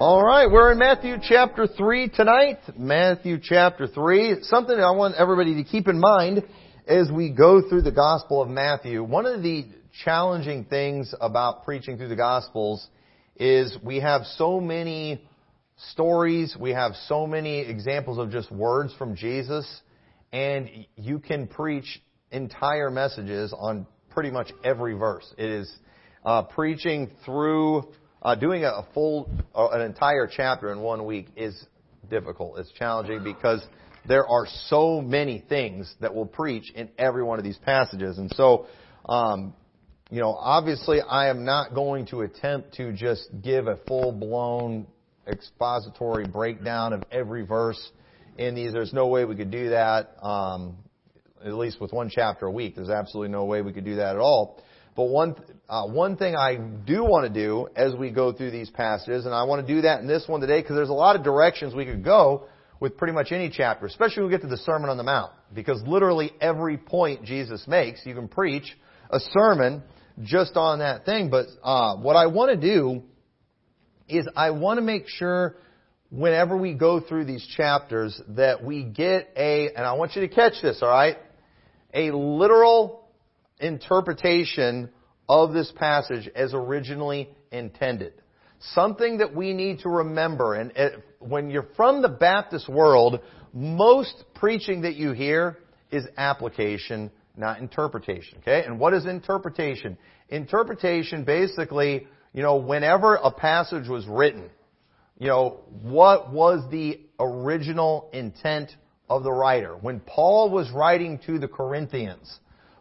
All right, we're in Matthew chapter 3 tonight. Matthew chapter 3. Something I want everybody to keep in mind as we go through the Gospel of Matthew. One of the challenging things about preaching through the Gospels is we have so many stories, we have so many examples of just words from Jesus, and you can preach entire messages on pretty much every verse. It is uh, preaching through uh, doing a full, uh, an entire chapter in one week is difficult. It's challenging because there are so many things that we'll preach in every one of these passages. And so, um, you know, obviously I am not going to attempt to just give a full blown expository breakdown of every verse in these. There's no way we could do that, um, at least with one chapter a week. There's absolutely no way we could do that at all. But one, uh, one thing I do want to do as we go through these passages, and I want to do that in this one today because there's a lot of directions we could go with pretty much any chapter, especially when we get to the Sermon on the Mount. Because literally every point Jesus makes, you can preach a sermon just on that thing. But uh, what I want to do is I want to make sure whenever we go through these chapters that we get a, and I want you to catch this, alright? A literal interpretation of this passage as originally intended. Something that we need to remember, and eh, when you're from the Baptist world, most preaching that you hear is application, not interpretation. Okay? And what is interpretation? Interpretation basically, you know, whenever a passage was written, you know, what was the original intent of the writer? When Paul was writing to the Corinthians,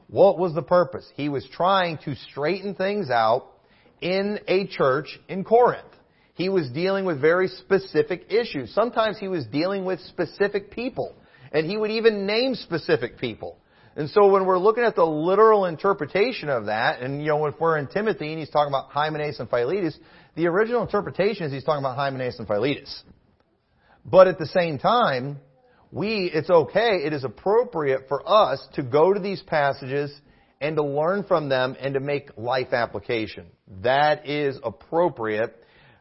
what was the purpose? He was trying to straighten things out in a church in Corinth. He was dealing with very specific issues. Sometimes he was dealing with specific people. And he would even name specific people. And so when we're looking at the literal interpretation of that, and you know, if we're in Timothy and he's talking about Hymenaeus and Philetus, the original interpretation is he's talking about Hymenaeus and Philetus. But at the same time, we, it's okay, it is appropriate for us to go to these passages and to learn from them and to make life application. That is appropriate.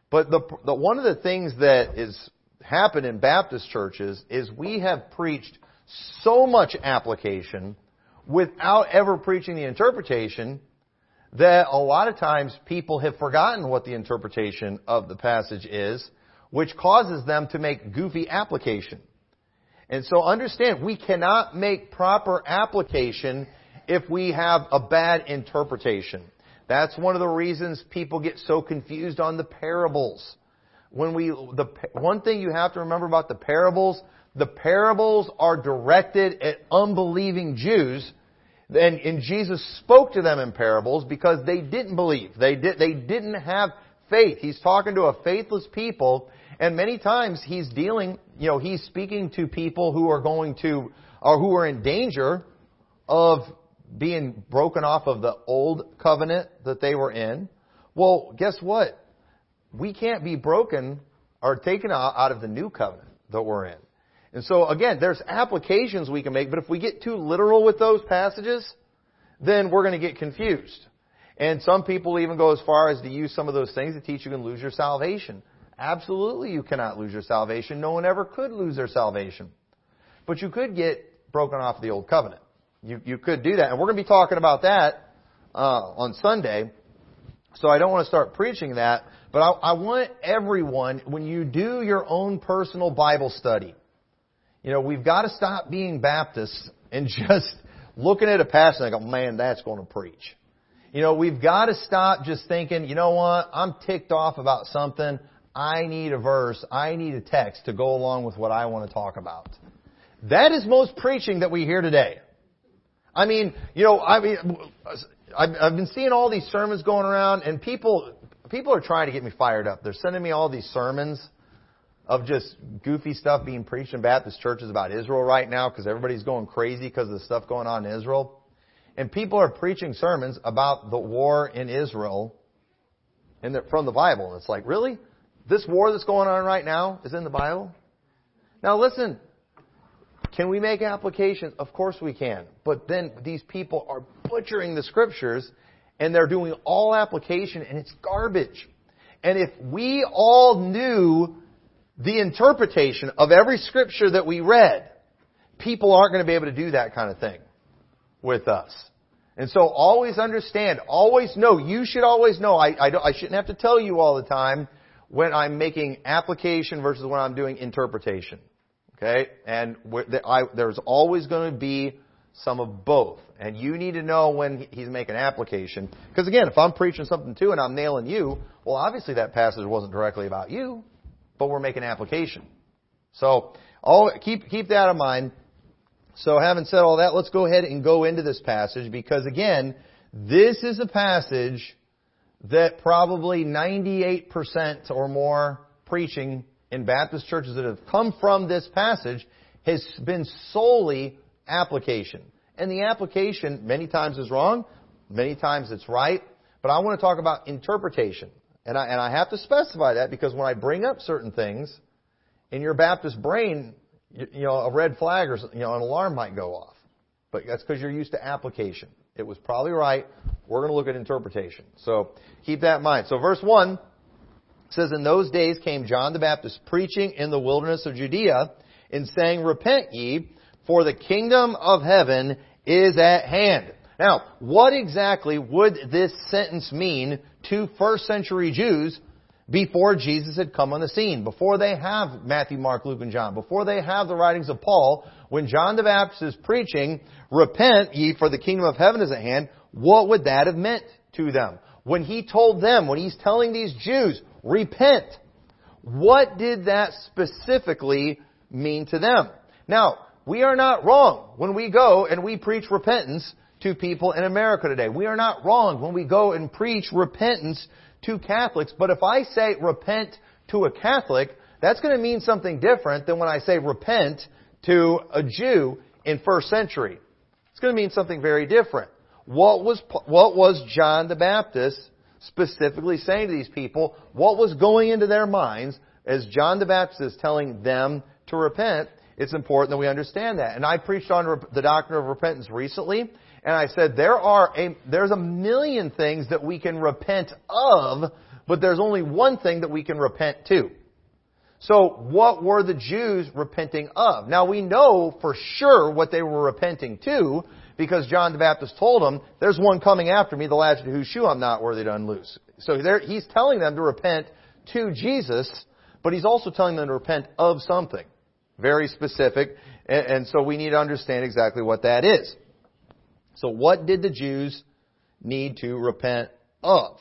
But the, the, one of the things that is happened in Baptist churches is we have preached so much application without ever preaching the interpretation that a lot of times people have forgotten what the interpretation of the passage is, which causes them to make goofy application. And so understand, we cannot make proper application if we have a bad interpretation. That's one of the reasons people get so confused on the parables. When we, the, one thing you have to remember about the parables, the parables are directed at unbelieving Jews, and, and Jesus spoke to them in parables because they didn't believe. They did, they didn't have faith. He's talking to a faithless people, and many times he's dealing, you know, he's speaking to people who are going to, or who are in danger of being broken off of the old covenant that they were in. Well, guess what? We can't be broken or taken out of the new covenant that we're in. And so again, there's applications we can make, but if we get too literal with those passages, then we're going to get confused. And some people even go as far as to use some of those things to teach you can lose your salvation. Absolutely you cannot lose your salvation. No one ever could lose their salvation. But you could get broken off the old covenant. You, you could do that. And we're going to be talking about that uh, on Sunday. So I don't want to start preaching that. But I, I want everyone, when you do your own personal Bible study, you know, we've got to stop being Baptists and just looking at a passage and go, man, that's going to preach. You know, we've got to stop just thinking, you know what, I'm ticked off about something. I need a verse, I need a text to go along with what I want to talk about. That is most preaching that we hear today. I mean, you know, I mean, I've been seeing all these sermons going around, and people, people are trying to get me fired up. They're sending me all these sermons of just goofy stuff being preached in Baptist churches about Israel right now because everybody's going crazy because of the stuff going on in Israel. And people are preaching sermons about the war in Israel the, from the Bible. And it's like, really? This war that's going on right now is in the Bible? Now listen, can we make applications? Of course we can. But then these people are butchering the scriptures and they're doing all application and it's garbage. And if we all knew the interpretation of every scripture that we read, people aren't going to be able to do that kind of thing with us. And so always understand, always know, you should always know, I, I, I shouldn't have to tell you all the time when I'm making application versus when I'm doing interpretation. Okay? And there's always going to be some of both. And you need to know when he's making application. Because again, if I'm preaching something too and I'm nailing you, well obviously that passage wasn't directly about you, but we're making application. So, all, keep, keep that in mind. So having said all that, let's go ahead and go into this passage because again, this is a passage that probably 98% or more preaching in Baptist churches that have come from this passage has been solely application. And the application many times is wrong, many times it's right, but I want to talk about interpretation. And I, and I have to specify that because when I bring up certain things, in your Baptist brain, you, you know, a red flag or you know, an alarm might go off. But that's because you're used to application. It was probably right. We're going to look at interpretation. So keep that in mind. So verse 1 says, In those days came John the Baptist preaching in the wilderness of Judea and saying, Repent ye, for the kingdom of heaven is at hand. Now, what exactly would this sentence mean to first century Jews before Jesus had come on the scene, before they have Matthew, Mark, Luke, and John, before they have the writings of Paul, when John the Baptist is preaching, repent ye for the kingdom of heaven is at hand, what would that have meant to them? When he told them, when he's telling these Jews, repent, what did that specifically mean to them? Now, we are not wrong when we go and we preach repentance to people in America today. We are not wrong when we go and preach repentance to Catholics, but if I say repent to a Catholic, that's going to mean something different than when I say repent to a Jew in first century. It's going to mean something very different. What was, what was John the Baptist specifically saying to these people? What was going into their minds as John the Baptist is telling them to repent? It's important that we understand that. And I preached on the doctrine of repentance recently, and I said, there are a, there's a million things that we can repent of, but there's only one thing that we can repent to. So what were the Jews repenting of? Now we know for sure what they were repenting to because John the Baptist told them, there's one coming after me, the latchet whose shoe I'm not worthy to unloose. So he's telling them to repent to Jesus, but he's also telling them to repent of something. Very specific. And, and so we need to understand exactly what that is. So what did the Jews need to repent of?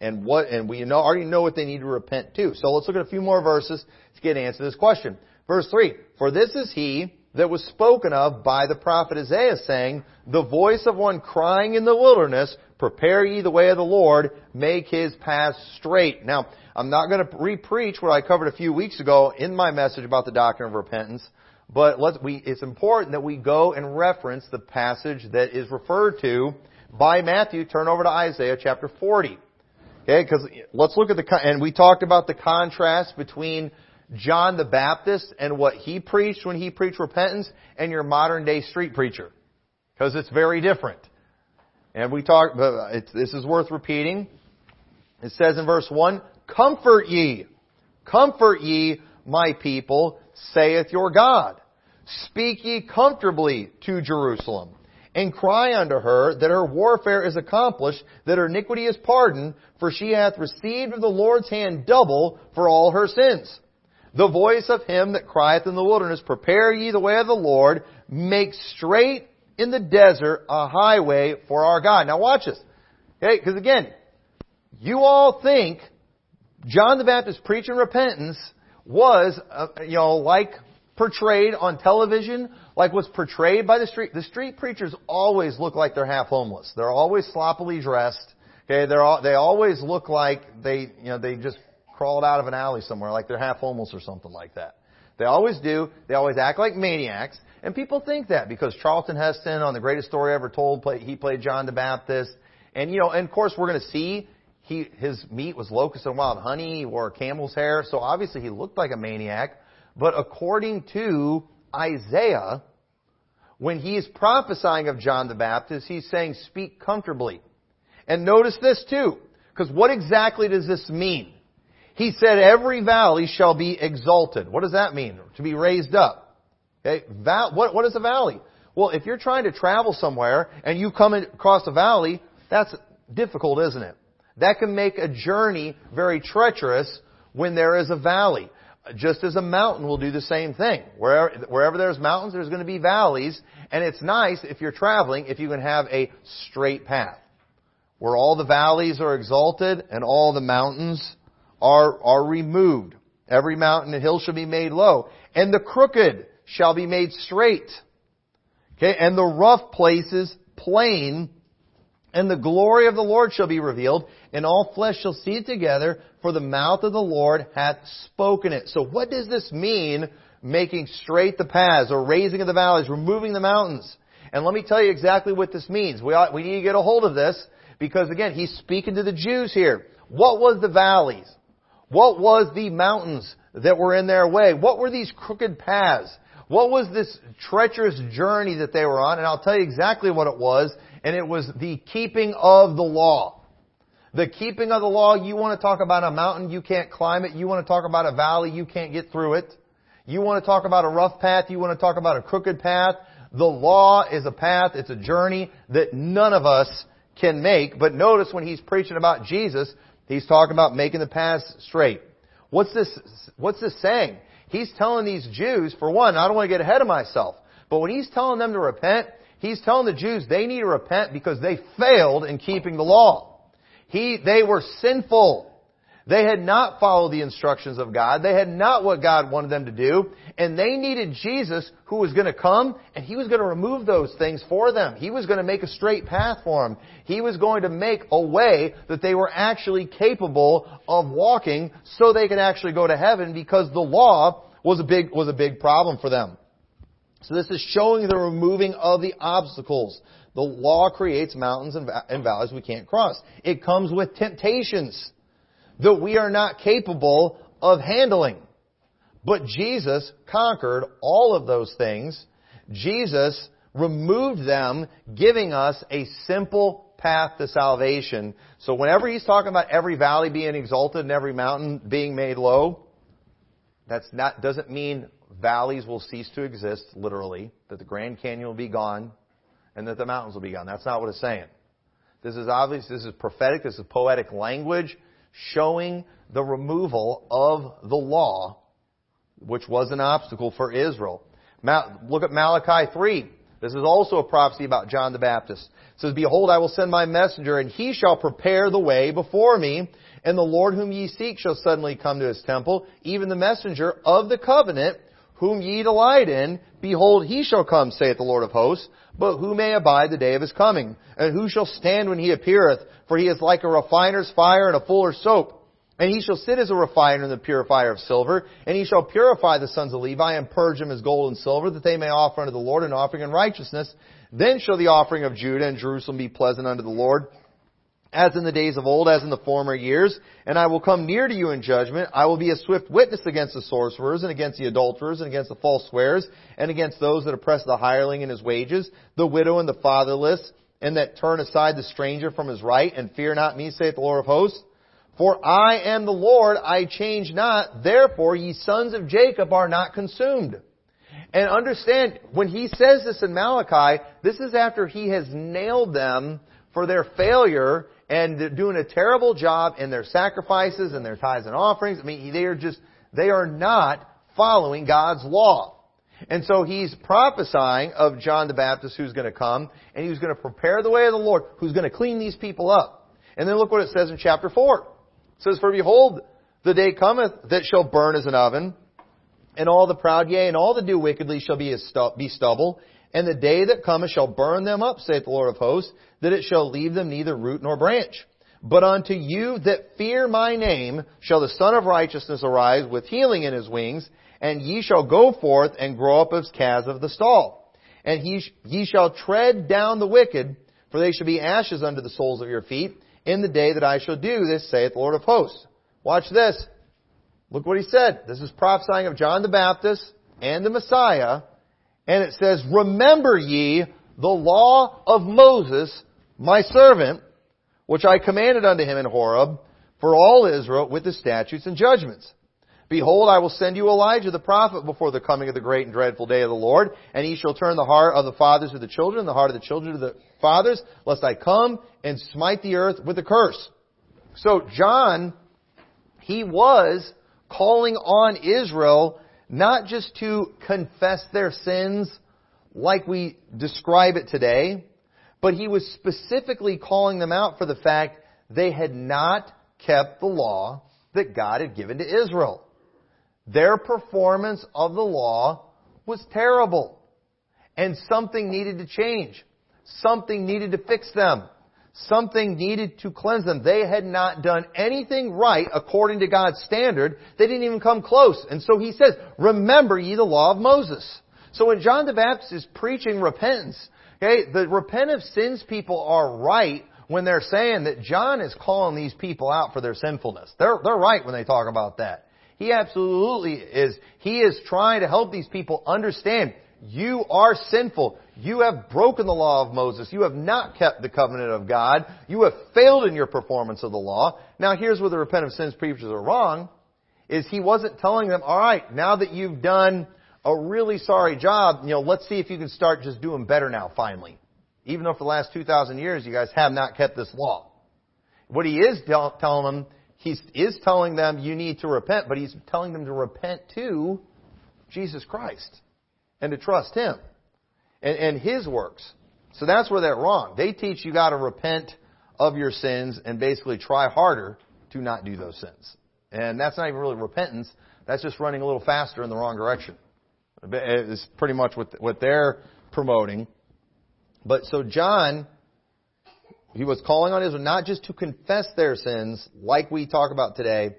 And what, and we know, already know what they need to repent to. So let's look at a few more verses to get an answer to this question. Verse 3. For this is he that was spoken of by the prophet Isaiah saying, the voice of one crying in the wilderness, prepare ye the way of the Lord, make his path straight. Now, I'm not going to re-preach what I covered a few weeks ago in my message about the doctrine of repentance. But we, it's important that we go and reference the passage that is referred to by Matthew. Turn over to Isaiah chapter 40. Okay, because let's look at the, and we talked about the contrast between John the Baptist and what he preached when he preached repentance and your modern day street preacher. Because it's very different. And we talked, this is worth repeating. It says in verse 1, Comfort ye, comfort ye, my people, saith your God. Speak ye comfortably to Jerusalem, and cry unto her that her warfare is accomplished, that her iniquity is pardoned, for she hath received of the Lord's hand double for all her sins. The voice of him that crieth in the wilderness, Prepare ye the way of the Lord, make straight in the desert a highway for our God. Now watch this. Okay, because again, you all think John the Baptist preaching repentance was, uh, you know, like portrayed on television, like what's portrayed by the street. The street preachers always look like they're half homeless. They're always sloppily dressed. Okay, they're all, they always look like they, you know, they just crawled out of an alley somewhere, like they're half homeless or something like that. They always do. They always act like maniacs. And people think that because Charlton Heston on The Greatest Story Ever Told, he played John the Baptist. And, you know, and of course we're going to see he, his meat was locust and wild honey. He wore camel's hair. So obviously he looked like a maniac. But according to Isaiah, when he is prophesying of John the Baptist, he's saying, speak comfortably. And notice this too, because what exactly does this mean? He said, every valley shall be exalted. What does that mean? To be raised up. Okay? Val- what, what is a valley? Well, if you're trying to travel somewhere and you come across a valley, that's difficult, isn't it? That can make a journey very treacherous when there is a valley. Just as a mountain will do the same thing. Wherever, wherever there's mountains, there's going to be valleys. And it's nice if you're traveling if you can have a straight path. Where all the valleys are exalted and all the mountains are, are removed. Every mountain and hill shall be made low. And the crooked shall be made straight. Okay, and the rough places plain, and the glory of the Lord shall be revealed, and all flesh shall see it together, for the mouth of the Lord hath spoken it. So what does this mean, making straight the paths, or raising of the valleys, removing the mountains? And let me tell you exactly what this means. We, ought, we need to get a hold of this, because again, he's speaking to the Jews here. What was the valleys? What was the mountains that were in their way? What were these crooked paths? What was this treacherous journey that they were on? And I'll tell you exactly what it was. And it was the keeping of the law. The keeping of the law, you want to talk about a mountain, you can't climb it. You want to talk about a valley, you can't get through it. You want to talk about a rough path, you want to talk about a crooked path. The law is a path, it's a journey that none of us can make. But notice when he's preaching about Jesus, he's talking about making the paths straight. What's this, what's this saying? He's telling these Jews, for one, I don't want to get ahead of myself, but when he's telling them to repent, he's telling the Jews they need to repent because they failed in keeping the law. He, they were sinful. They had not followed the instructions of God. They had not what God wanted them to do. And they needed Jesus who was going to come and He was going to remove those things for them. He was going to make a straight path for them. He was going to make a way that they were actually capable of walking so they could actually go to heaven because the law was a big, was a big problem for them. So this is showing the removing of the obstacles. The law creates mountains and valleys we can't cross. It comes with temptations that we are not capable of handling. But Jesus conquered all of those things. Jesus removed them, giving us a simple path to salvation. So whenever he's talking about every valley being exalted and every mountain being made low, that's not, doesn't mean valleys will cease to exist, literally, that the Grand Canyon will be gone, and that the mountains will be gone. That's not what it's saying. This is obvious, this is prophetic, this is poetic language showing the removal of the law, which was an obstacle for Israel. Look at Malachi 3. This is also a prophecy about John the Baptist. It says, Behold, I will send my messenger, and he shall prepare the way before me, and the Lord whom ye seek shall suddenly come to his temple, even the messenger of the covenant, whom ye delight in. Behold, he shall come, saith the Lord of hosts. But who may abide the day of his coming? And who shall stand when he appeareth? For he is like a refiner's fire and a fuller's soap. And he shall sit as a refiner and the purifier of silver. And he shall purify the sons of Levi and purge them as gold and silver, that they may offer unto the Lord an offering in righteousness. Then shall the offering of Judah and Jerusalem be pleasant unto the Lord as in the days of old, as in the former years, and I will come near to you in judgment. I will be a swift witness against the sorcerers, and against the adulterers, and against the false swearers, and against those that oppress the hireling in his wages, the widow and the fatherless, and that turn aside the stranger from his right, and fear not me, saith the Lord of hosts. For I am the Lord, I change not, therefore ye sons of Jacob are not consumed. And understand, when he says this in Malachi, this is after he has nailed them for their failure and they're doing a terrible job in their sacrifices and their tithes and offerings. I mean, they are just, they are not following God's law. And so he's prophesying of John the Baptist who's going to come, and he's going to prepare the way of the Lord, who's going to clean these people up. And then look what it says in chapter 4. It says, For behold, the day cometh that shall burn as an oven, and all the proud, yea, and all that do wickedly shall be, be stubble, and the day that cometh shall burn them up, saith the Lord of hosts, that it shall leave them neither root nor branch. But unto you that fear my name shall the Sun of Righteousness arise with healing in his wings, and ye shall go forth and grow up as calves of the stall. And he, ye shall tread down the wicked, for they shall be ashes under the soles of your feet, in the day that I shall do this, saith the Lord of hosts. Watch this. Look what he said. This is prophesying of John the Baptist and the Messiah. And it says, Remember ye the law of Moses, my servant, which I commanded unto him in Horeb, for all Israel with the statutes and judgments. Behold, I will send you Elijah the prophet before the coming of the great and dreadful day of the Lord, and he shall turn the heart of the fathers to the children, and the heart of the children to the fathers, lest I come and smite the earth with a curse. So John, he was calling on Israel not just to confess their sins like we describe it today, but he was specifically calling them out for the fact they had not kept the law that God had given to Israel. Their performance of the law was terrible. And something needed to change. Something needed to fix them. Something needed to cleanse them. They had not done anything right according to God's standard. They didn't even come close. And so he says, remember ye the law of Moses. So when John the Baptist is preaching repentance, okay, the repent of sins people are right when they're saying that John is calling these people out for their sinfulness. They're, they're right when they talk about that. He absolutely is. He is trying to help these people understand you are sinful. You have broken the law of Moses. You have not kept the covenant of God. You have failed in your performance of the law. Now here's where the repent of sins preachers are wrong, is he wasn't telling them, alright, now that you've done a really sorry job, you know, let's see if you can start just doing better now, finally. Even though for the last 2,000 years you guys have not kept this law. What he is telling them he is telling them you need to repent, but he's telling them to repent to Jesus Christ and to trust Him and, and His works. So that's where they're wrong. They teach you got to repent of your sins and basically try harder to not do those sins. And that's not even really repentance. That's just running a little faster in the wrong direction. It's pretty much what, what they're promoting. But so John he was calling on Israel not just to confess their sins, like we talk about today,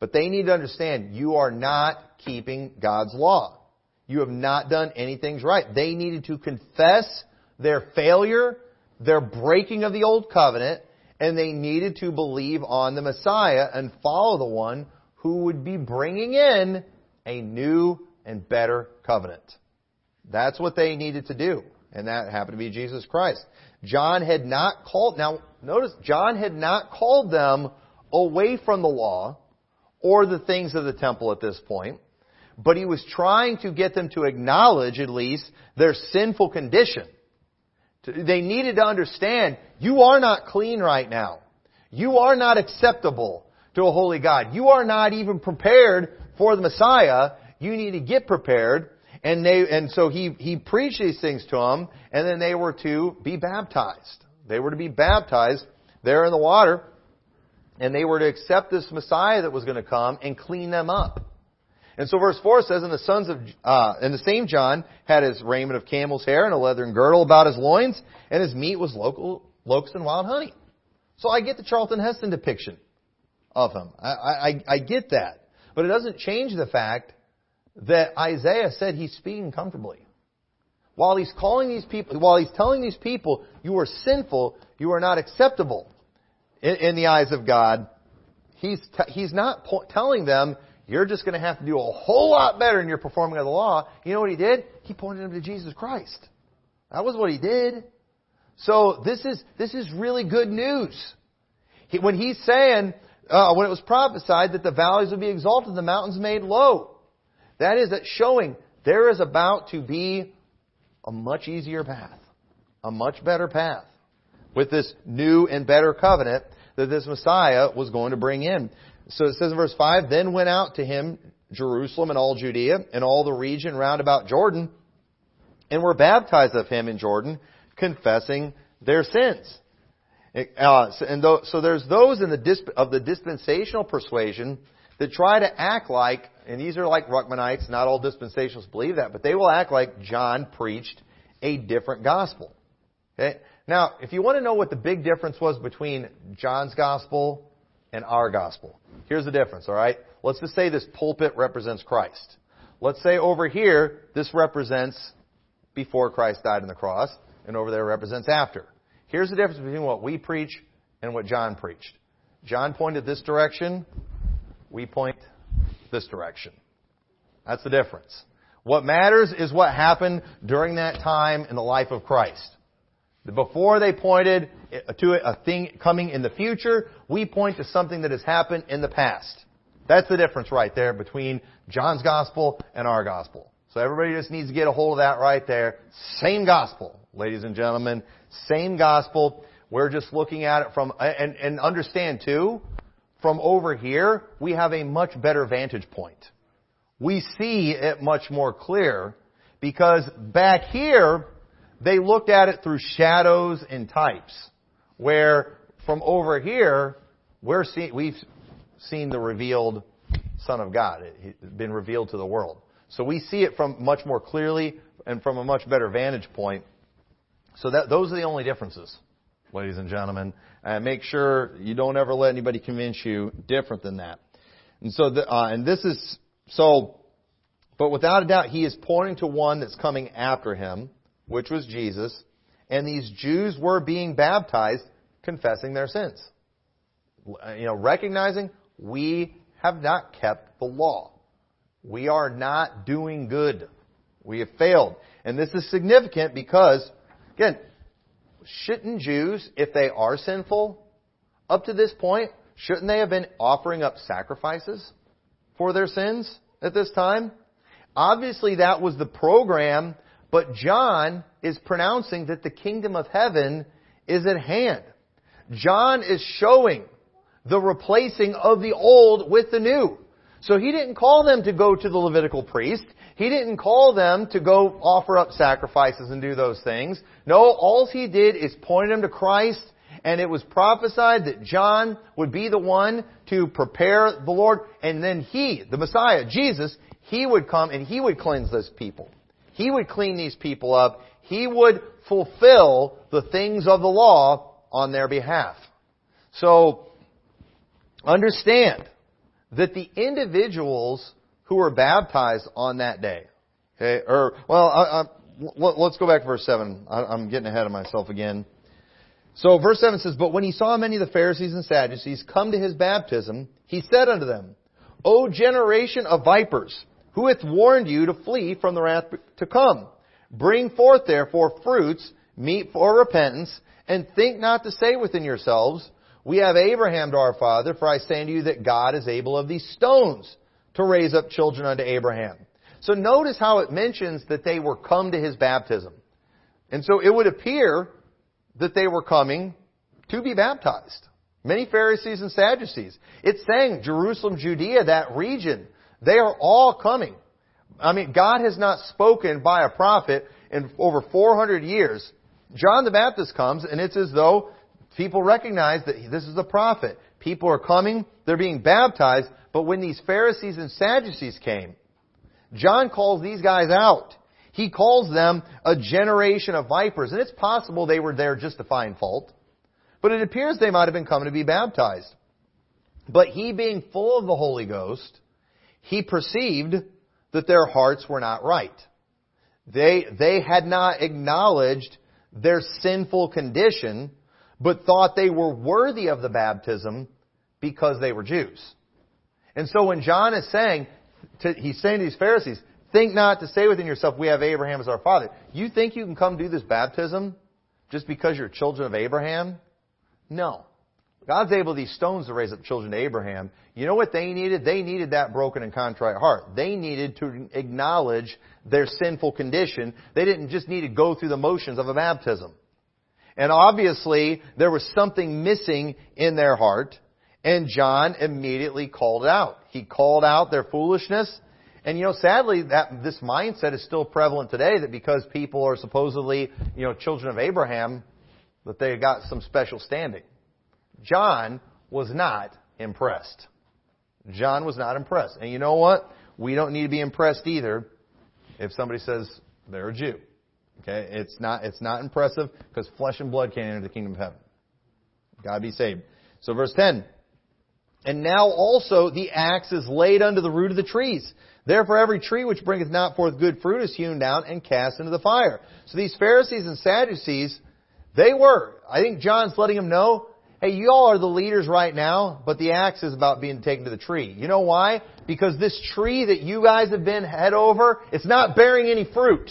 but they need to understand you are not keeping God's law. You have not done anything right. They needed to confess their failure, their breaking of the old covenant, and they needed to believe on the Messiah and follow the one who would be bringing in a new and better covenant. That's what they needed to do. And that happened to be Jesus Christ. John had not called, now notice, John had not called them away from the law or the things of the temple at this point, but he was trying to get them to acknowledge at least their sinful condition. They needed to understand, you are not clean right now. You are not acceptable to a holy God. You are not even prepared for the Messiah. You need to get prepared and they, and so he, he preached these things to them, and then they were to be baptized. They were to be baptized there in the water, and they were to accept this Messiah that was going to come and clean them up. And so verse 4 says, And the sons of, uh, and the same John had his raiment of camel's hair and a leathern girdle about his loins, and his meat was local, locusts and wild honey. So I get the Charlton Heston depiction of him. I, I, I get that. But it doesn't change the fact that Isaiah said he's speaking comfortably. While he's calling these people, while he's telling these people, you are sinful, you are not acceptable in, in the eyes of God, he's, t- he's not po- telling them, you're just going to have to do a whole lot better in your performing of the law. You know what he did? He pointed them to Jesus Christ. That was what he did. So this is, this is really good news. He, when he's saying, uh, when it was prophesied that the valleys would be exalted, the mountains made low. That is that showing there is about to be a much easier path, a much better path with this new and better covenant that this Messiah was going to bring in. So it says in verse 5, Then went out to him Jerusalem and all Judea and all the region round about Jordan, and were baptized of him in Jordan, confessing their sins. Uh, and so there's those in the disp- of the dispensational persuasion that try to act like and these are like Ruckmanites, not all dispensationalists believe that, but they will act like John preached a different gospel. Okay? Now, if you want to know what the big difference was between John's gospel and our gospel, here's the difference, alright? Let's just say this pulpit represents Christ. Let's say over here, this represents before Christ died on the cross, and over there represents after. Here's the difference between what we preach and what John preached. John pointed this direction, we point this direction. That's the difference. What matters is what happened during that time in the life of Christ. Before they pointed to a thing coming in the future, we point to something that has happened in the past. That's the difference right there between John's gospel and our gospel. So everybody just needs to get a hold of that right there. Same gospel, ladies and gentlemen. Same gospel. We're just looking at it from, and, and understand too, from over here, we have a much better vantage point. We see it much more clear because back here, they looked at it through shadows and types. Where from over here, we're see, we've seen the revealed Son of God. It's been revealed to the world. So we see it from much more clearly and from a much better vantage point. So that, those are the only differences, ladies and gentlemen. Make sure you don't ever let anybody convince you different than that. And so, the, uh, and this is, so, but without a doubt, he is pointing to one that's coming after him, which was Jesus. And these Jews were being baptized, confessing their sins. You know, recognizing we have not kept the law. We are not doing good. We have failed. And this is significant because, again, shouldn't Jews, if they are sinful, up to this point, shouldn't they have been offering up sacrifices for their sins at this time? Obviously, that was the program, but John is pronouncing that the kingdom of heaven is at hand. John is showing the replacing of the old with the new. So he didn't call them to go to the Levitical priest. He didn't call them to go offer up sacrifices and do those things. No, all he did is point them to Christ, and it was prophesied that John would be the one to prepare the Lord, and then he, the Messiah, Jesus, he would come and he would cleanse those people. He would clean these people up. He would fulfill the things of the law on their behalf. So, understand that the individuals who were baptized on that day, okay, or, well, I, I, let's go back to verse 7. I, I'm getting ahead of myself again. So verse 7 says, But when he saw many of the Pharisees and Sadducees come to his baptism, he said unto them, O generation of vipers, who hath warned you to flee from the wrath to come? Bring forth therefore fruits, meet for repentance, and think not to say within yourselves, we have Abraham to our father, for I say unto you that God is able of these stones to raise up children unto Abraham. So notice how it mentions that they were come to his baptism. And so it would appear that they were coming to be baptized. Many Pharisees and Sadducees. It's saying Jerusalem, Judea, that region, they are all coming. I mean, God has not spoken by a prophet in over 400 years. John the Baptist comes, and it's as though People recognize that this is a prophet. People are coming, they're being baptized, but when these Pharisees and Sadducees came, John calls these guys out. He calls them a generation of vipers, and it's possible they were there just to find fault. But it appears they might have been coming to be baptized. But he being full of the Holy Ghost, he perceived that their hearts were not right. They, they had not acknowledged their sinful condition but thought they were worthy of the baptism because they were Jews. And so when John is saying, to, he's saying to these Pharisees, think not to say within yourself, we have Abraham as our father. You think you can come do this baptism just because you're children of Abraham? No. God's able these stones to raise up children to Abraham. You know what they needed? They needed that broken and contrite heart. They needed to acknowledge their sinful condition. They didn't just need to go through the motions of a baptism. And obviously, there was something missing in their heart, and John immediately called it out. He called out their foolishness. And you know, sadly, that this mindset is still prevalent today that because people are supposedly, you know, children of Abraham, that they got some special standing. John was not impressed. John was not impressed. And you know what? We don't need to be impressed either if somebody says they're a Jew. Okay, it's not it's not impressive because flesh and blood can't enter the kingdom of heaven. God be saved. So verse 10. And now also the axe is laid under the root of the trees. Therefore every tree which bringeth not forth good fruit is hewn down and cast into the fire. So these Pharisees and Sadducees, they were. I think John's letting them know, hey, you all are the leaders right now, but the axe is about being taken to the tree. You know why? Because this tree that you guys have been head over, it's not bearing any fruit.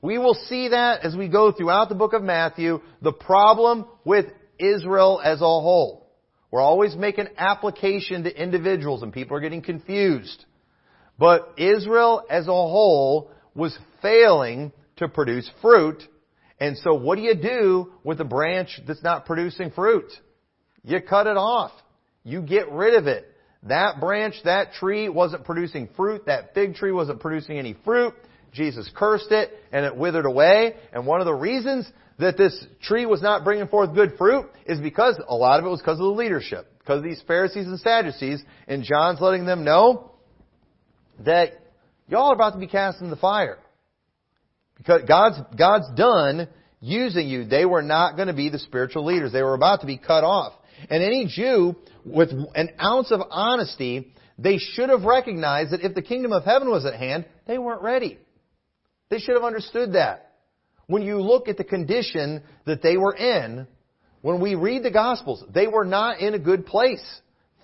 We will see that as we go throughout the book of Matthew, the problem with Israel as a whole. We're always making application to individuals and people are getting confused. But Israel as a whole was failing to produce fruit. And so what do you do with a branch that's not producing fruit? You cut it off. You get rid of it. That branch, that tree wasn't producing fruit. That fig tree wasn't producing any fruit. Jesus cursed it and it withered away. And one of the reasons that this tree was not bringing forth good fruit is because a lot of it was because of the leadership, because of these Pharisees and Sadducees. And John's letting them know that y'all are about to be cast in the fire. Because God's, God's done using you. They were not going to be the spiritual leaders. They were about to be cut off. And any Jew with an ounce of honesty, they should have recognized that if the kingdom of heaven was at hand, they weren't ready. They should have understood that. When you look at the condition that they were in, when we read the Gospels, they were not in a good place.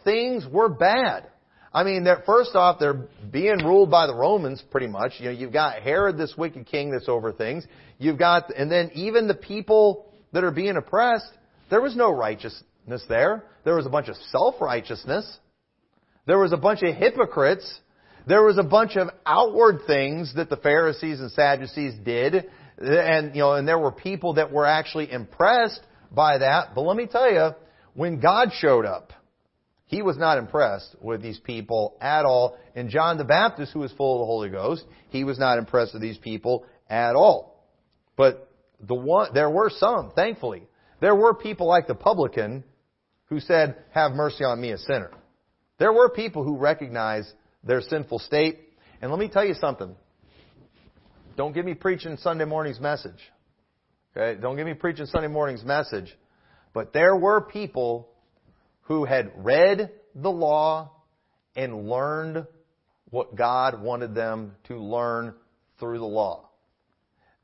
Things were bad. I mean, first off, they're being ruled by the Romans pretty much. You know, you've got Herod, this wicked king that's over things. You've got, and then even the people that are being oppressed, there was no righteousness there. There was a bunch of self-righteousness. There was a bunch of hypocrites there was a bunch of outward things that the Pharisees and Sadducees did, and you know, and there were people that were actually impressed by that. But let me tell you, when God showed up, he was not impressed with these people at all. And John the Baptist, who was full of the Holy Ghost, he was not impressed with these people at all. But the one, there were some, thankfully. There were people like the publican who said, have mercy on me, a sinner. There were people who recognized their sinful state. And let me tell you something. Don't get me preaching Sunday morning's message. Okay? Don't get me preaching Sunday morning's message. But there were people who had read the law and learned what God wanted them to learn through the law.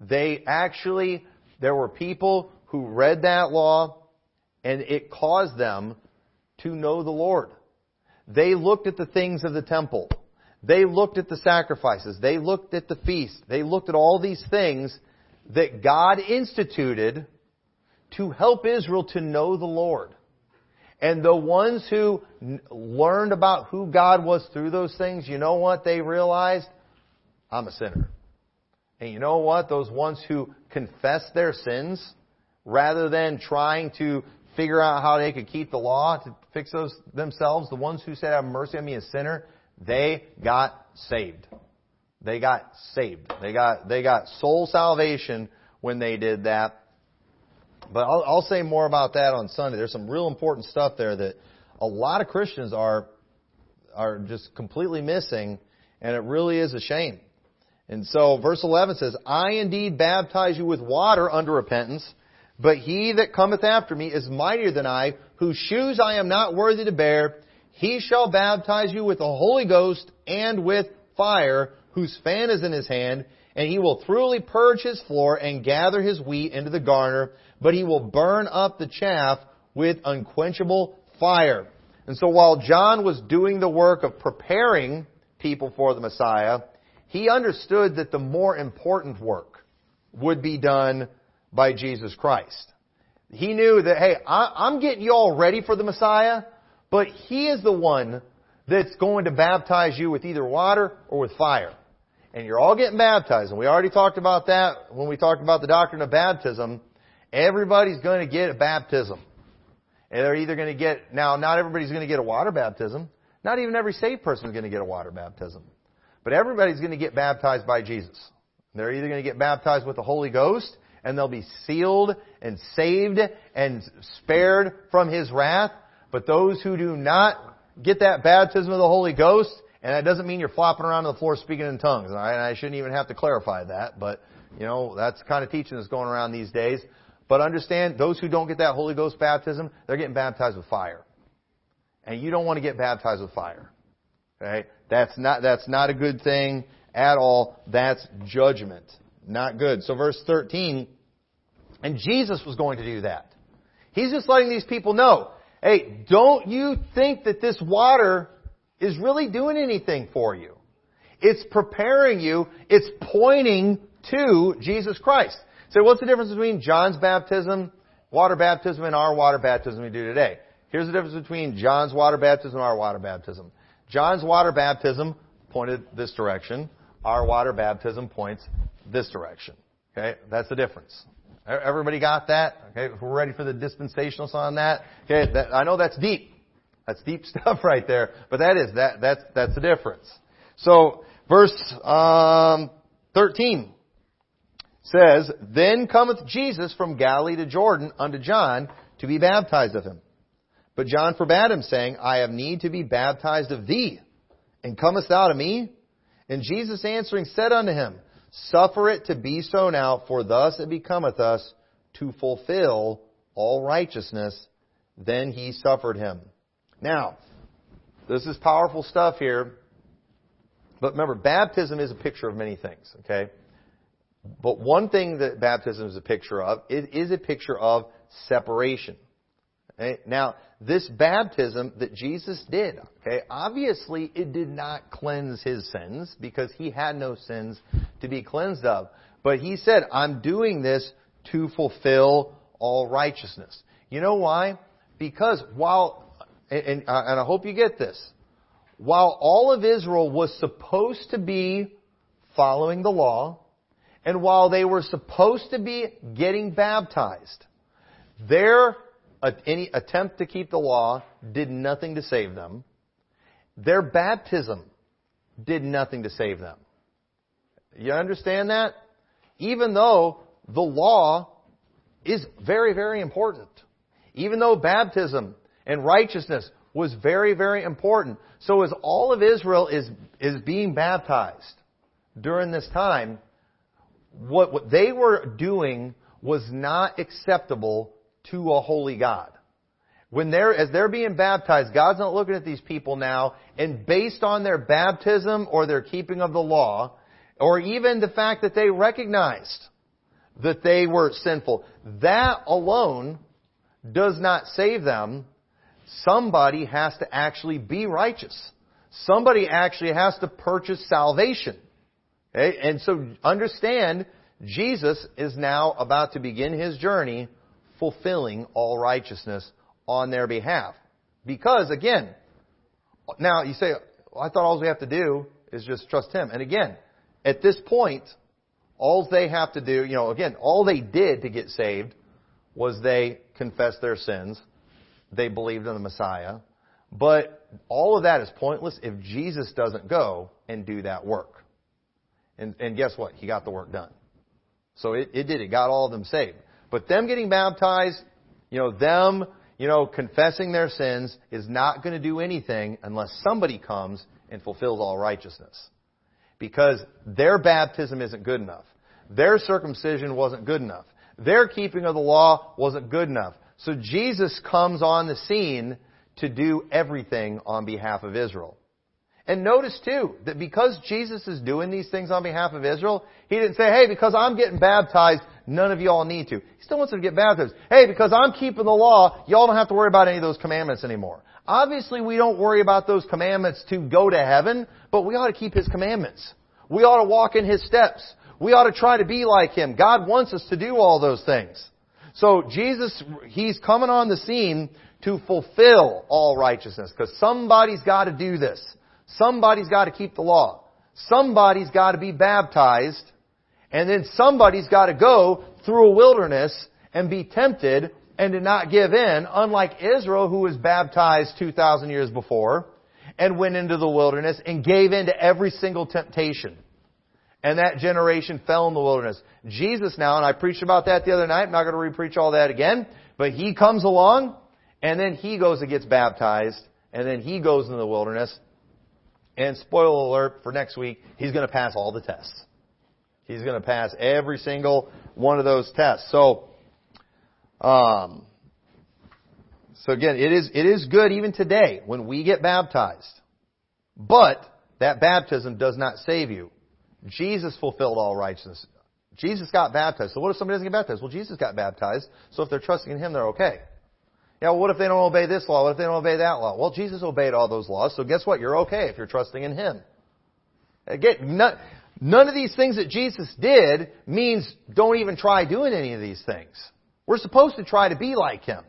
They actually, there were people who read that law and it caused them to know the Lord. They looked at the things of the temple. They looked at the sacrifices. They looked at the feast. They looked at all these things that God instituted to help Israel to know the Lord. And the ones who learned about who God was through those things, you know what they realized? I'm a sinner. And you know what? Those ones who confessed their sins, rather than trying to figure out how they could keep the law to fix those themselves, the ones who said, have mercy on me, a sinner, they got saved. They got saved. They got, they got soul salvation when they did that. But I'll, I'll say more about that on Sunday. There's some real important stuff there that a lot of Christians are, are just completely missing, and it really is a shame. And so verse 11 says, I indeed baptize you with water under repentance, but he that cometh after me is mightier than I, whose shoes I am not worthy to bear. He shall baptize you with the Holy Ghost and with fire, whose fan is in his hand, and he will thoroughly purge his floor and gather his wheat into the garner, but he will burn up the chaff with unquenchable fire. And so while John was doing the work of preparing people for the Messiah, he understood that the more important work would be done by Jesus Christ. He knew that, hey, I'm getting you all ready for the Messiah, but He is the one that's going to baptize you with either water or with fire. And you're all getting baptized. And we already talked about that when we talked about the doctrine of baptism. Everybody's going to get a baptism. And they're either going to get, now not everybody's going to get a water baptism. Not even every saved person is going to get a water baptism. But everybody's going to get baptized by Jesus. They're either going to get baptized with the Holy Ghost and they'll be sealed and saved and spared from His wrath. But those who do not get that baptism of the Holy Ghost, and that doesn't mean you're flopping around on the floor speaking in tongues. And I, shouldn't even have to clarify that, but you know that's the kind of teaching that's going around these days. But understand, those who don't get that Holy Ghost baptism, they're getting baptized with fire, and you don't want to get baptized with fire. Okay, that's not that's not a good thing at all. That's judgment, not good. So verse 13 and Jesus was going to do that. He's just letting these people know, hey, don't you think that this water is really doing anything for you? It's preparing you. It's pointing to Jesus Christ. So what's the difference between John's baptism, water baptism, and our water baptism we do today? Here's the difference between John's water baptism and our water baptism. John's water baptism pointed this direction. Our water baptism points this direction. Okay? That's the difference. Everybody got that? Okay, if we're ready for the dispensationalists on that. Okay, that, I know that's deep. That's deep stuff right there, but that is that that's that's the difference. So verse um, 13 says, "Then cometh Jesus from Galilee to Jordan unto John to be baptized of him. But John forbade him, saying, I have need to be baptized of thee, and comest thou to me? And Jesus answering said unto him, Suffer it to be so now, for thus it becometh us to fulfill all righteousness. Then he suffered him. Now, this is powerful stuff here. But remember, baptism is a picture of many things, okay? But one thing that baptism is a picture of, it is a picture of separation. Now, this baptism that Jesus did, okay, obviously it did not cleanse his sins because he had no sins to be cleansed of. But he said, I'm doing this to fulfill all righteousness. You know why? Because while, and, uh, and I hope you get this, while all of Israel was supposed to be following the law, and while they were supposed to be getting baptized, their any attempt to keep the law did nothing to save them. Their baptism did nothing to save them. You understand that? Even though the law is very, very important. Even though baptism and righteousness was very, very important. So as all of Israel is, is being baptized during this time, what, what they were doing was not acceptable to a holy God. When they're, as they're being baptized, God's not looking at these people now, and based on their baptism or their keeping of the law, or even the fact that they recognized that they were sinful, that alone does not save them. Somebody has to actually be righteous. Somebody actually has to purchase salvation. Okay? And so understand, Jesus is now about to begin his journey fulfilling all righteousness on their behalf. Because again, now you say, well, I thought all we have to do is just trust Him. And again, at this point, all they have to do, you know, again, all they did to get saved was they confessed their sins. They believed in the Messiah. But all of that is pointless if Jesus doesn't go and do that work. And, and guess what? He got the work done. So it, it did. It got all of them saved. But them getting baptized, you know, them, you know, confessing their sins is not going to do anything unless somebody comes and fulfills all righteousness. Because their baptism isn't good enough. Their circumcision wasn't good enough. Their keeping of the law wasn't good enough. So Jesus comes on the scene to do everything on behalf of Israel. And notice too, that because Jesus is doing these things on behalf of Israel, He didn't say, hey, because I'm getting baptized, none of y'all need to. He still wants them to get baptized. Hey, because I'm keeping the law, y'all don't have to worry about any of those commandments anymore. Obviously we don't worry about those commandments to go to heaven, but we ought to keep His commandments. We ought to walk in His steps. We ought to try to be like Him. God wants us to do all those things. So Jesus, He's coming on the scene to fulfill all righteousness, because somebody's got to do this. Somebody's got to keep the law. Somebody's got to be baptized. And then somebody's got to go through a wilderness and be tempted and to not give in, unlike Israel who was baptized 2,000 years before and went into the wilderness and gave in to every single temptation. And that generation fell in the wilderness. Jesus now, and I preached about that the other night, I'm not going to repreach all that again, but he comes along and then he goes and gets baptized and then he goes into the wilderness and spoiler alert for next week, he's going to pass all the tests. He's going to pass every single one of those tests. So, um, so again, it is, it is good even today when we get baptized. But that baptism does not save you. Jesus fulfilled all righteousness. Jesus got baptized. So what if somebody doesn't get baptized? Well, Jesus got baptized. So if they're trusting in Him, they're okay. Yeah, well, what if they don't obey this law? What if they don't obey that law? Well, Jesus obeyed all those laws, so guess what? You're okay if you're trusting in Him. Again, not, None of these things that Jesus did means don't even try doing any of these things. We're supposed to try to be like Him.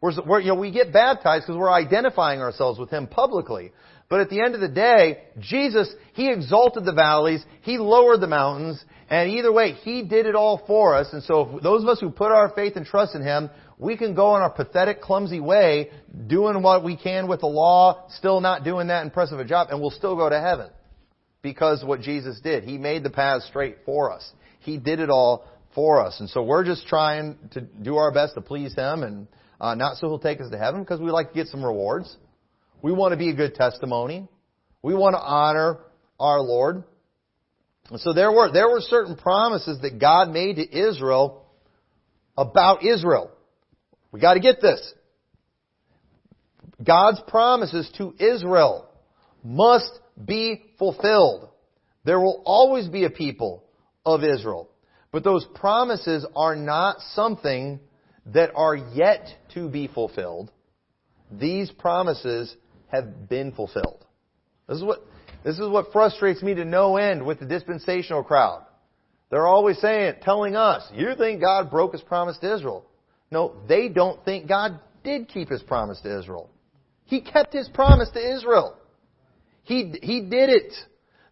We're, we're, you know, we get baptized because we're identifying ourselves with Him publicly. But at the end of the day, Jesus, He exalted the valleys, He lowered the mountains, and either way, He did it all for us. And so those of us who put our faith and trust in Him, we can go in our pathetic, clumsy way, doing what we can with the law, still not doing that impressive a job, and we'll still go to heaven. Because what Jesus did. He made the path straight for us. He did it all for us. And so we're just trying to do our best to please Him and uh, not so He'll take us to heaven because we like to get some rewards. We want to be a good testimony. We want to honor our Lord. And so there were, there were certain promises that God made to Israel about Israel. We got to get this. God's promises to Israel must be fulfilled. There will always be a people of Israel. But those promises are not something that are yet to be fulfilled. These promises have been fulfilled. This is what, this is what frustrates me to no end with the dispensational crowd. They're always saying, telling us, you think God broke his promise to Israel. No, they don't think God did keep his promise to Israel. He kept his promise to Israel. He, he did it.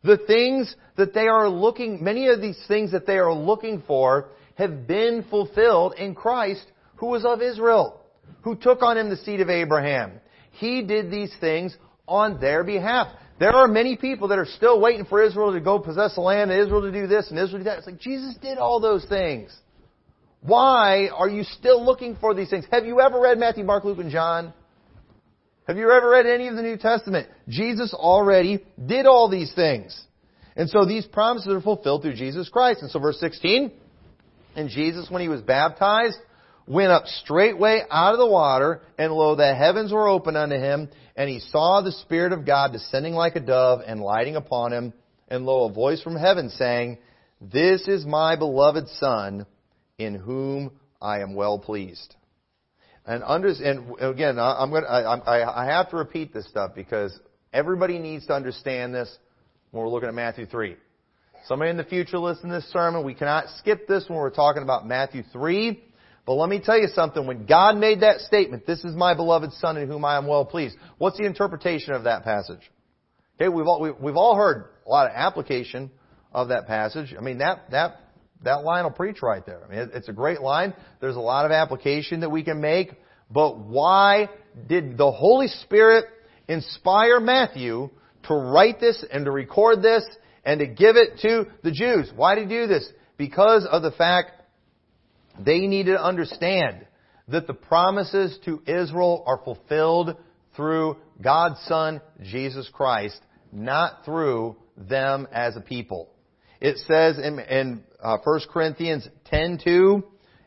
The things that they are looking, many of these things that they are looking for have been fulfilled in Christ who was of Israel, who took on him the seed of Abraham. He did these things on their behalf. There are many people that are still waiting for Israel to go possess the land, and Israel to do this, and Israel to do that. It's like Jesus did all those things. Why are you still looking for these things? Have you ever read Matthew, Mark, Luke, and John? Have you ever read any of the New Testament? Jesus already did all these things. And so these promises are fulfilled through Jesus Christ. And so verse 16, and Jesus, when he was baptized, went up straightway out of the water, and lo, the heavens were opened unto him, and he saw the Spirit of God descending like a dove and lighting upon him, and lo, a voice from heaven saying, This is my beloved Son, in whom I am well pleased. And, under, and again, I'm going to, I, I have to repeat this stuff because everybody needs to understand this when we're looking at Matthew 3. Somebody in the future listen to this sermon, we cannot skip this when we're talking about Matthew 3 but let me tell you something. When God made that statement, this is my beloved son in whom I am well pleased. What's the interpretation of that passage? Okay, we've all, we've all heard a lot of application of that passage. I mean, that, that, that line will preach right there. I mean, it's a great line. There's a lot of application that we can make. But why did the Holy Spirit inspire Matthew to write this and to record this and to give it to the Jews? Why did he do this? Because of the fact they needed to understand that the promises to Israel are fulfilled through God's Son, Jesus Christ, not through them as a people. It says in, in uh, 1 Corinthians 10:2,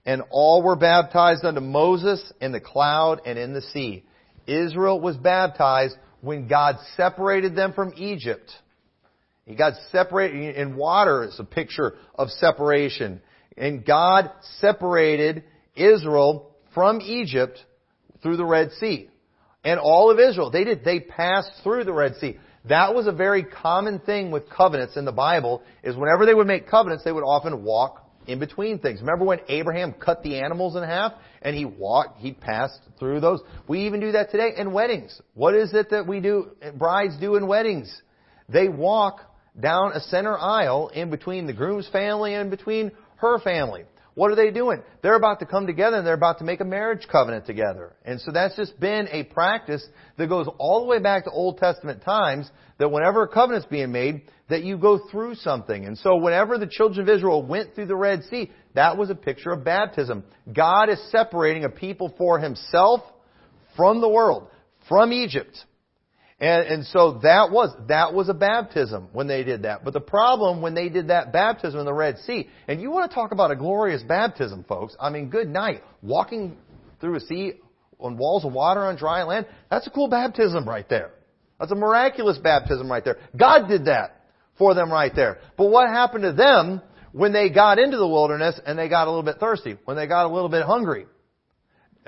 and all were baptized unto Moses in the cloud and in the sea. Israel was baptized when God separated them from Egypt. He got separated in water is a picture of separation. And God separated Israel from Egypt through the Red Sea. And all of Israel, they did, they passed through the Red Sea. That was a very common thing with covenants in the Bible, is whenever they would make covenants, they would often walk in between things. Remember when Abraham cut the animals in half and he walked, he passed through those? We even do that today in weddings. What is it that we do, brides do in weddings? They walk down a center aisle in between the groom's family and between her family. What are they doing? They're about to come together and they're about to make a marriage covenant together. And so that's just been a practice that goes all the way back to Old Testament times that whenever a covenant's being made, that you go through something. And so whenever the children of Israel went through the Red Sea, that was a picture of baptism. God is separating a people for himself from the world, from Egypt. And, and so that was, that was a baptism when they did that. But the problem when they did that baptism in the Red Sea, and you want to talk about a glorious baptism, folks. I mean, good night. Walking through a sea on walls of water on dry land, that's a cool baptism right there. That's a miraculous baptism right there. God did that for them right there. But what happened to them when they got into the wilderness and they got a little bit thirsty, when they got a little bit hungry?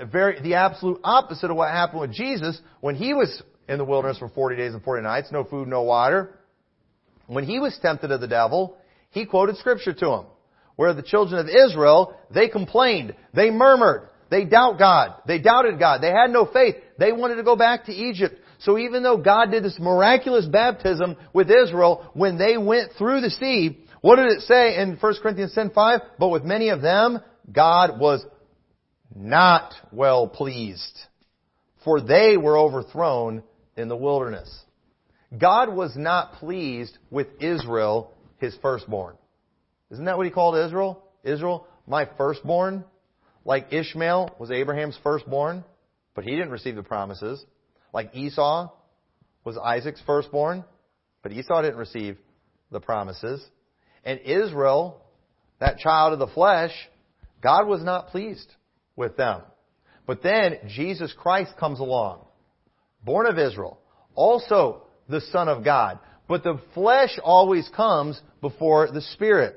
Very, the absolute opposite of what happened with Jesus when he was in the wilderness for 40 days and 40 nights, no food, no water. When he was tempted of the devil, he quoted scripture to him, Where the children of Israel, they complained, they murmured, they doubt God, they doubted God, they had no faith, they wanted to go back to Egypt. So even though God did this miraculous baptism with Israel, when they went through the sea, what did it say in 1 Corinthians 10, 5? But with many of them, God was not well pleased, for they were overthrown in the wilderness. God was not pleased with Israel, his firstborn. Isn't that what he called Israel? Israel, my firstborn? Like Ishmael was Abraham's firstborn, but he didn't receive the promises. Like Esau was Isaac's firstborn, but Esau didn't receive the promises. And Israel, that child of the flesh, God was not pleased with them. But then Jesus Christ comes along, born of Israel, also the Son of God. But the flesh always comes before the Spirit.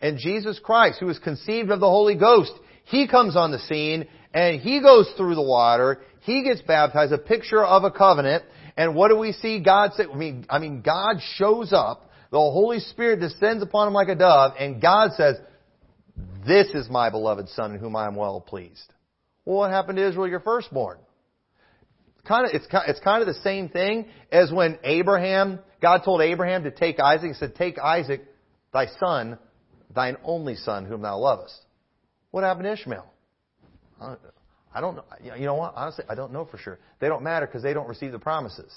And Jesus Christ, who is conceived of the Holy Ghost, He comes on the scene and He goes through the water. He gets baptized, a picture of a covenant. And what do we see God say? I mean, I mean, God shows up. The Holy Spirit descends upon Him like a dove and God says, this is my beloved son in whom I am well pleased. Well, what happened to Israel, your firstborn? Kind of, it's, it's kind of the same thing as when Abraham, God told Abraham to take Isaac. He said, take Isaac, thy son, thine only son whom thou lovest. What happened to Ishmael? I don't know. You know what? Honestly, I don't know for sure. They don't matter because they don't receive the promises.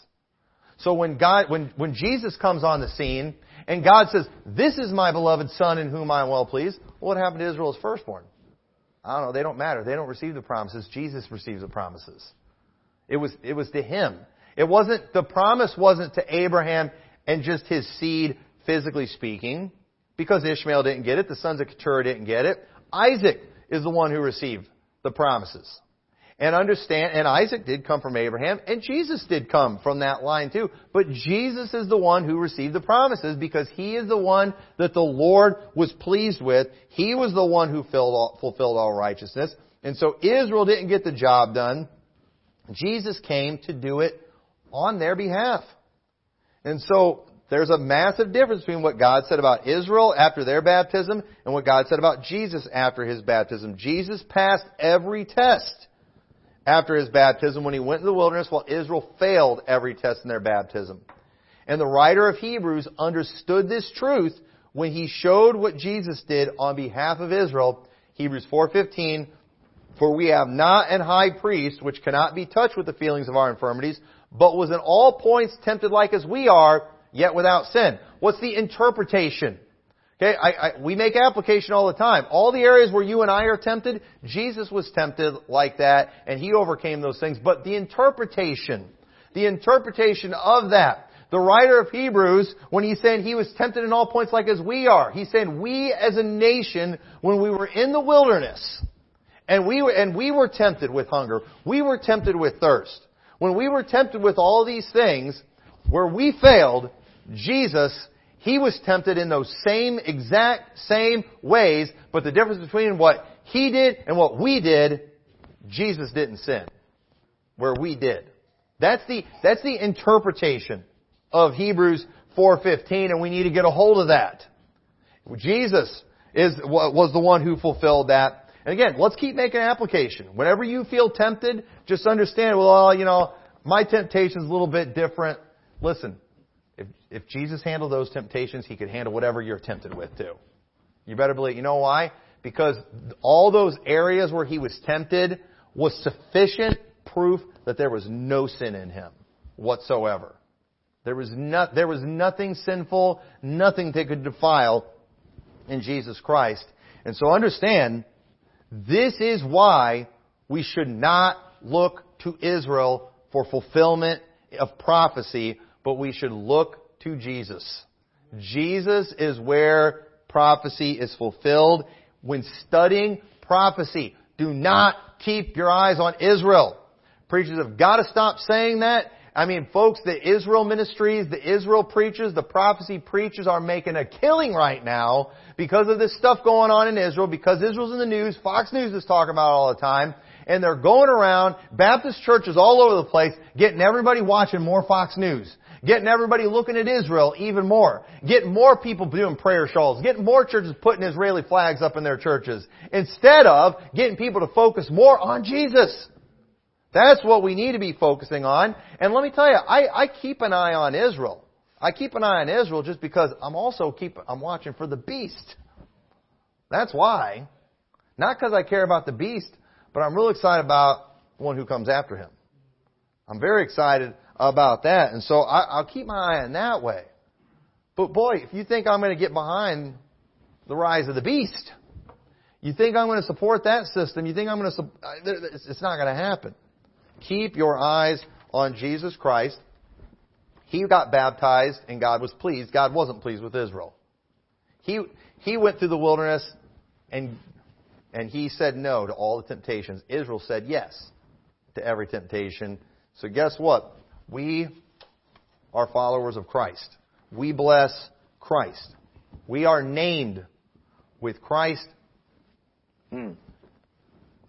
So when God, when, when Jesus comes on the scene and God says, this is my beloved son in whom I am well pleased, what happened to Israel's firstborn? I don't know. They don't matter. They don't receive the promises. Jesus receives the promises. It was, it was to him. It wasn't, the promise wasn't to Abraham and just his seed, physically speaking, because Ishmael didn't get it. The sons of Keturah didn't get it. Isaac is the one who received the promises and understand, and Isaac did come from Abraham, and Jesus did come from that line too. But Jesus is the one who received the promises because he is the one that the Lord was pleased with. He was the one who fulfilled all righteousness. And so Israel didn't get the job done. Jesus came to do it on their behalf. And so there's a massive difference between what God said about Israel after their baptism and what God said about Jesus after his baptism. Jesus passed every test after his baptism when he went into the wilderness while Israel failed every test in their baptism. And the writer of Hebrews understood this truth when he showed what Jesus did on behalf of Israel. Hebrews 4:15 For we have not an high priest which cannot be touched with the feelings of our infirmities, but was in all points tempted like as we are, yet without sin. What's the interpretation? Okay, I, I, we make application all the time. All the areas where you and I are tempted, Jesus was tempted like that, and He overcame those things. But the interpretation, the interpretation of that, the writer of Hebrews, when he's saying he was tempted in all points like as we are, he's saying we as a nation, when we were in the wilderness, and we were, and we were tempted with hunger, we were tempted with thirst. When we were tempted with all these things, where we failed, Jesus he was tempted in those same exact same ways, but the difference between what he did and what we did, Jesus didn't sin. Where we did. That's the, that's the interpretation of Hebrews 4.15 and we need to get a hold of that. Jesus is, was the one who fulfilled that. And again, let's keep making application. Whenever you feel tempted, just understand, well, you know, my temptation is a little bit different. Listen, if, if Jesus handled those temptations, he could handle whatever you're tempted with too. You better believe. You know why? Because all those areas where he was tempted was sufficient proof that there was no sin in him whatsoever. There was not, there was nothing sinful, nothing that could defile in Jesus Christ. And so understand, this is why we should not look to Israel for fulfillment of prophecy but we should look to Jesus. Jesus is where prophecy is fulfilled. When studying prophecy, do not keep your eyes on Israel. Preachers have got to stop saying that. I mean, folks, the Israel ministries, the Israel preachers, the prophecy preachers are making a killing right now because of this stuff going on in Israel, because Israel's in the news, Fox News is talking about it all the time, and they're going around, Baptist churches all over the place, getting everybody watching more Fox News Getting everybody looking at Israel even more. Getting more people doing prayer shawls. Getting more churches putting Israeli flags up in their churches. Instead of getting people to focus more on Jesus. That's what we need to be focusing on. And let me tell you, I, I keep an eye on Israel. I keep an eye on Israel just because I'm also keep I'm watching for the beast. That's why. Not because I care about the beast, but I'm real excited about the one who comes after him. I'm very excited about that. And so I, will keep my eye on that way. But boy, if you think I'm going to get behind the rise of the beast, you think I'm going to support that system, you think I'm going uh, to, it's not going to happen. Keep your eyes on Jesus Christ. He got baptized and God was pleased. God wasn't pleased with Israel. He, he went through the wilderness and, and he said no to all the temptations. Israel said yes to every temptation. So guess what? We are followers of Christ. We bless Christ. We are named with Christ. Hmm.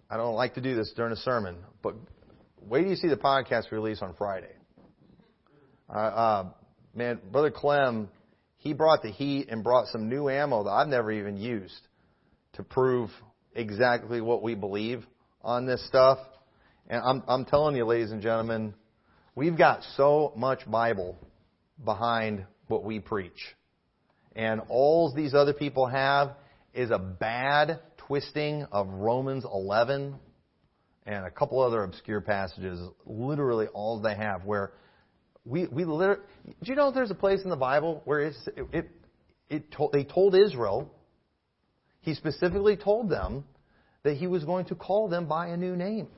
I don't like to do this during a sermon, but wait till you see the podcast release on Friday. Uh, uh, man, Brother Clem, he brought the heat and brought some new ammo that I've never even used to prove exactly what we believe on this stuff. And I'm, I'm telling you, ladies and gentlemen, we've got so much Bible behind what we preach. And all these other people have is a bad twisting of Romans 11 and a couple other obscure passages. Literally all they have where we, we literally, do you know there's a place in the Bible where it's, it, it, it told, they told Israel, he specifically told them that he was going to call them by a new name.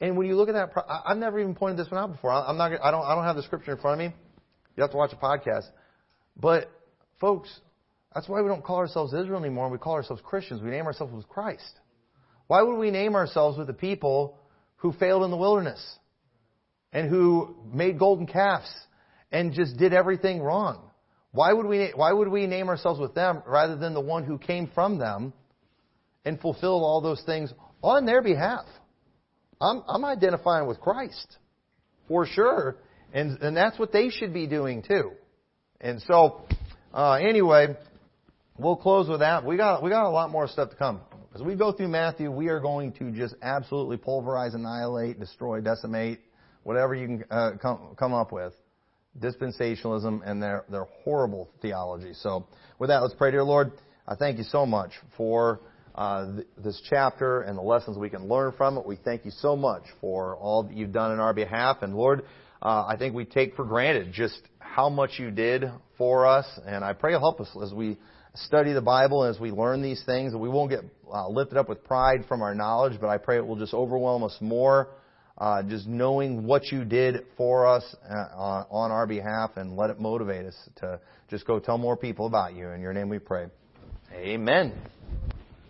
And when you look at that, I've never even pointed this one out before. I'm not, I don't, I don't have the scripture in front of me. You have to watch a podcast. But, folks, that's why we don't call ourselves Israel anymore. We call ourselves Christians. We name ourselves with Christ. Why would we name ourselves with the people who failed in the wilderness and who made golden calves and just did everything wrong? Why would we, why would we name ourselves with them rather than the one who came from them and fulfilled all those things on their behalf? I'm, I'm identifying with Christ for sure, and and that's what they should be doing too. And so, uh, anyway, we'll close with that. We got we got a lot more stuff to come. As we go through Matthew, we are going to just absolutely pulverize, annihilate, destroy, decimate, whatever you can uh, come come up with. Dispensationalism and their their horrible theology. So, with that, let's pray, dear Lord. I thank you so much for uh, th- this chapter and the lessons we can learn from it. We thank you so much for all that you've done in our behalf. And Lord, uh, I think we take for granted just how much you did for us. And I pray you'll help us as we study the Bible and as we learn these things we won't get uh, lifted up with pride from our knowledge, but I pray it will just overwhelm us more. Uh, just knowing what you did for us uh, on our behalf and let it motivate us to just go tell more people about you. In your name we pray. Amen.